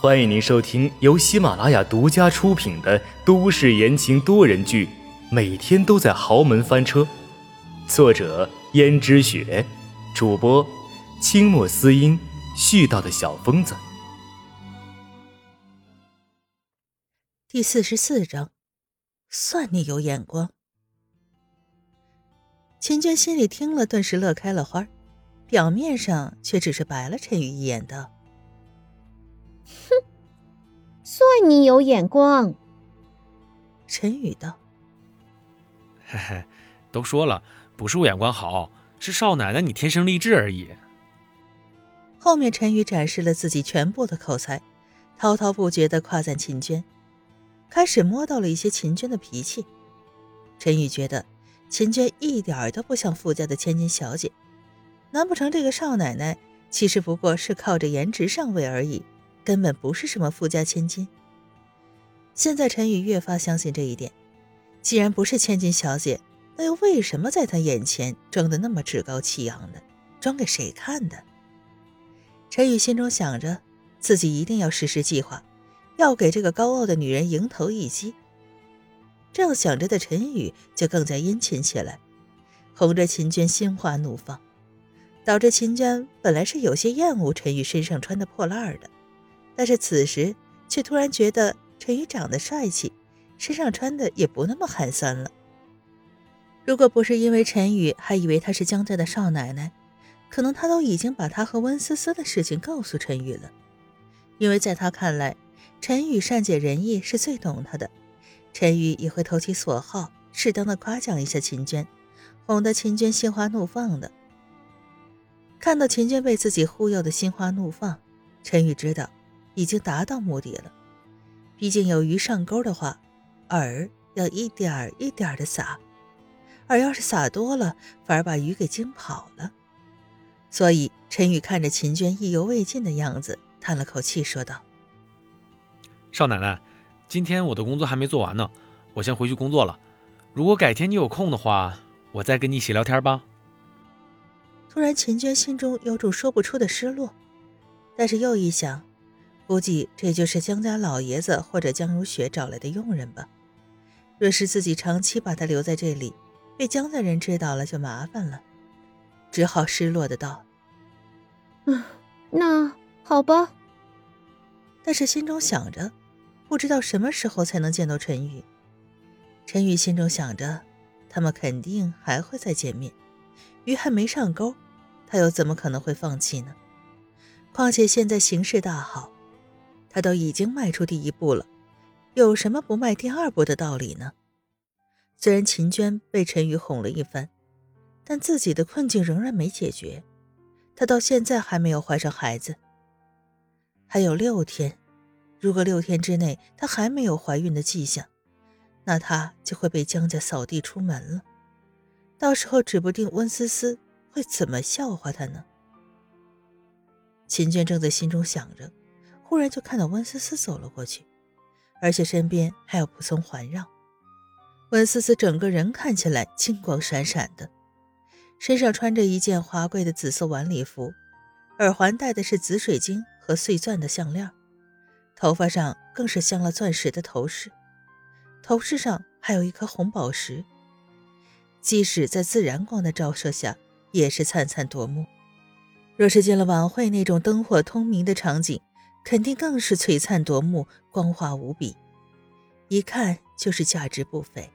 欢迎您收听由喜马拉雅独家出品的都市言情多人剧《每天都在豪门翻车》，作者：胭脂雪，主播：清墨思音，絮叨的小疯子。第四十四章，算你有眼光。秦娟心里听了，顿时乐开了花，表面上却只是白了陈宇一眼道。哼，算你有眼光。陈宇道：“嘿嘿，都说了，不是我眼光好，是少奶奶你天生丽质而已。”后面陈宇展示了自己全部的口才，滔滔不绝的夸赞秦娟，开始摸到了一些秦娟的脾气。陈宇觉得秦娟一点都不像富家的千金小姐，难不成这个少奶奶其实不过是靠着颜值上位而已？根本不是什么富家千金。现在陈宇越发相信这一点。既然不是千金小姐，那又为什么在他眼前装的那么趾高气扬的？装给谁看的？陈宇心中想着，自己一定要实施计划，要给这个高傲的女人迎头一击。这样想着的陈宇就更加殷勤起来，哄着秦娟心花怒放，导致秦娟本来是有些厌恶陈宇身上穿的破烂的。但是此时却突然觉得陈宇长得帅气，身上穿的也不那么寒酸了。如果不是因为陈宇还以为她是江家的少奶奶，可能他都已经把他和温思思的事情告诉陈宇了。因为在他看来，陈宇善解人意，是最懂他的。陈宇也会投其所好，适当的夸奖一下秦娟，哄得秦娟心花怒放的。看到秦娟被自己忽悠的心花怒放，陈宇知道。已经达到目的了，毕竟有鱼上钩的话，饵要一点儿一点儿的撒，饵要是撒多了，反而把鱼给惊跑了。所以陈宇看着秦娟意犹未尽的样子，叹了口气，说道：“少奶奶，今天我的工作还没做完呢，我先回去工作了。如果改天你有空的话，我再跟你一起聊天吧。”突然，秦娟心中有种说不出的失落，但是又一想。估计这就是江家老爷子或者江如雪找来的佣人吧。若是自己长期把他留在这里，被江家人知道了就麻烦了，只好失落的道：“嗯，那好吧。”但是心中想着，不知道什么时候才能见到陈宇。陈宇心中想着，他们肯定还会再见面。鱼还没上钩，他又怎么可能会放弃呢？况且现在形势大好。他都已经迈出第一步了，有什么不迈第二步的道理呢？虽然秦娟被陈宇哄了一番，但自己的困境仍然没解决。她到现在还没有怀上孩子，还有六天。如果六天之内她还没有怀孕的迹象，那她就会被江家扫地出门了。到时候指不定温思思会怎么笑话她呢？秦娟正在心中想着。忽然就看到温思思走了过去，而且身边还有仆从环绕。温思思整个人看起来金光闪闪的，身上穿着一件华贵的紫色晚礼服，耳环戴的是紫水晶和碎钻的项链，头发上更是镶了钻石的头饰，头饰上还有一颗红宝石，即使在自然光的照射下，也是灿灿夺目。若是进了晚会那种灯火通明的场景，肯定更是璀璨夺目，光滑无比，一看就是价值不菲。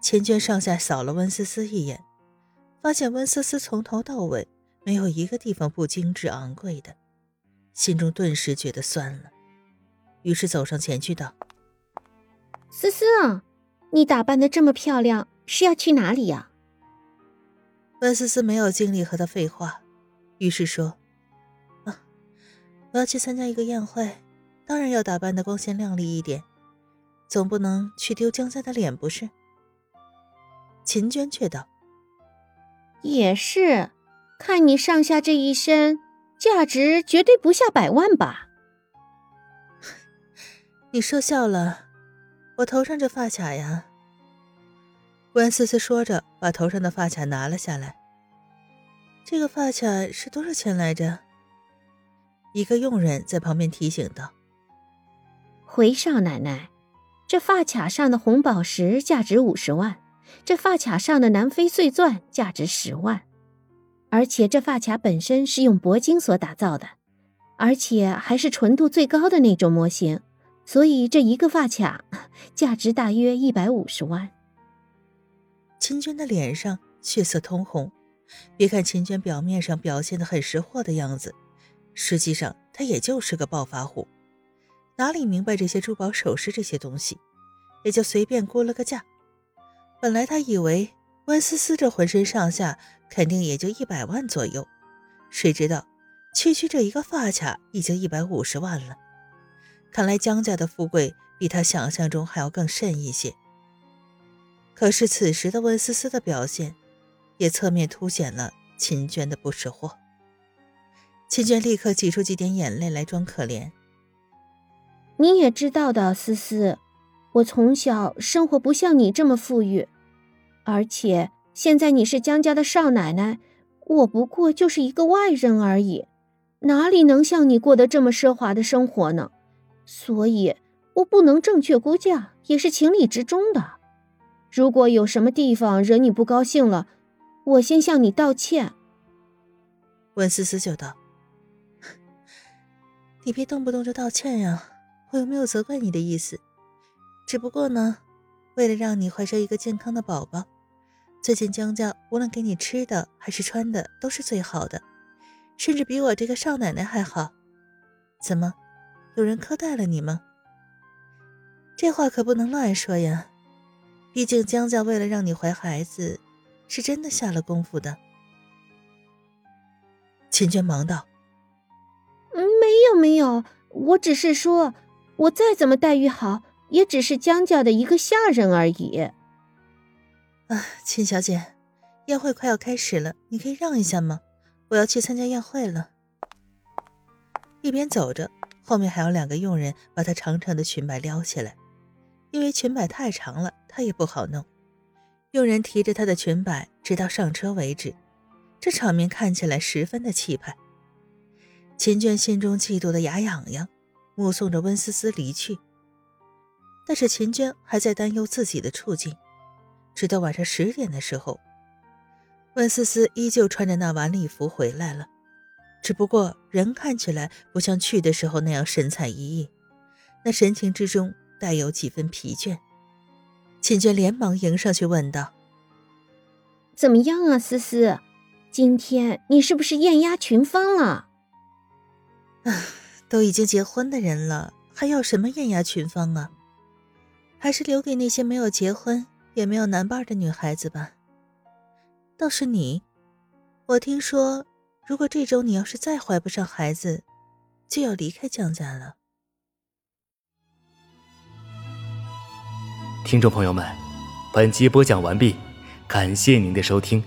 钱娟上下扫了温思思一眼，发现温思思从头到尾没有一个地方不精致昂贵的，心中顿时觉得酸了，于是走上前去道：“思思啊，你打扮的这么漂亮，是要去哪里呀？”温思思没有精力和他废话，于是说。我要去参加一个宴会，当然要打扮的光鲜亮丽一点，总不能去丢江家的脸不是？秦娟却道：“也是，看你上下这一身，价值绝对不下百万吧？”你说笑了，我头上这发卡呀。温思思说着，把头上的发卡拿了下来。这个发卡是多少钱来着？一个佣人在旁边提醒道：“回少奶奶，这发卡上的红宝石价值五十万，这发卡上的南非碎钻价值十万，而且这发卡本身是用铂金所打造的，而且还是纯度最高的那种模型，所以这一个发卡价值大约一百五十万。”秦娟的脸上血色通红，别看秦娟表面上表现的很识货的样子，实际上他也就是个暴发户，哪里明白这些珠宝首饰这些东西，也就随便估了个价。本来他以为温思思这浑身上下肯定也就一百万左右，谁知道区区这一个发卡已经一百五十万了。看来江家的富贵比他想象中还要更甚一些。可是此时的温思思的表现，也侧面凸显了秦娟的不识货。秦娟立刻挤出几点眼泪来装可怜。你也知道的，思思，我从小生活不像你这么富裕，而且现在你是江家的少奶奶，我不过就是一个外人而已，哪里能像你过得这么奢华的生活呢？所以，我不能正确估价，也是情理之中的。如果有什么地方惹你不高兴了，我先向你道歉。温思思就道：“你别动不动就道歉呀，我又没有责怪你的意思。只不过呢，为了让你怀上一个健康的宝宝，最近江家无论给你吃的还是穿的都是最好的，甚至比我这个少奶奶还好。怎么，有人苛待了你吗？这话可不能乱说呀。”毕竟江家为了让你怀孩子，是真的下了功夫的。秦娟忙道：“，没有没有，我只是说，我再怎么待遇好，也只是江家的一个下人而已。”啊，秦小姐，宴会快要开始了，你可以让一下吗？我要去参加宴会了。一边走着，后面还有两个佣人把她长长的裙摆撩起来。因为裙摆太长了，她也不好弄。佣人提着她的裙摆，直到上车为止。这场面看起来十分的气派。秦娟心中嫉妒的牙痒痒，目送着温思思离去。但是秦娟还在担忧自己的处境。直到晚上十点的时候，温思思依旧穿着那晚礼服回来了，只不过人看起来不像去的时候那样神采奕奕，那神情之中。带有几分疲倦，秦娟连忙迎上去问道：“怎么样啊，思思？今天你是不是艳压群芳了？”“，都已经结婚的人了，还要什么艳压群芳啊？还是留给那些没有结婚也没有男伴的女孩子吧。倒是你，我听说，如果这周你要是再怀不上孩子，就要离开江家了。”听众朋友们，本集播讲完毕，感谢您的收听。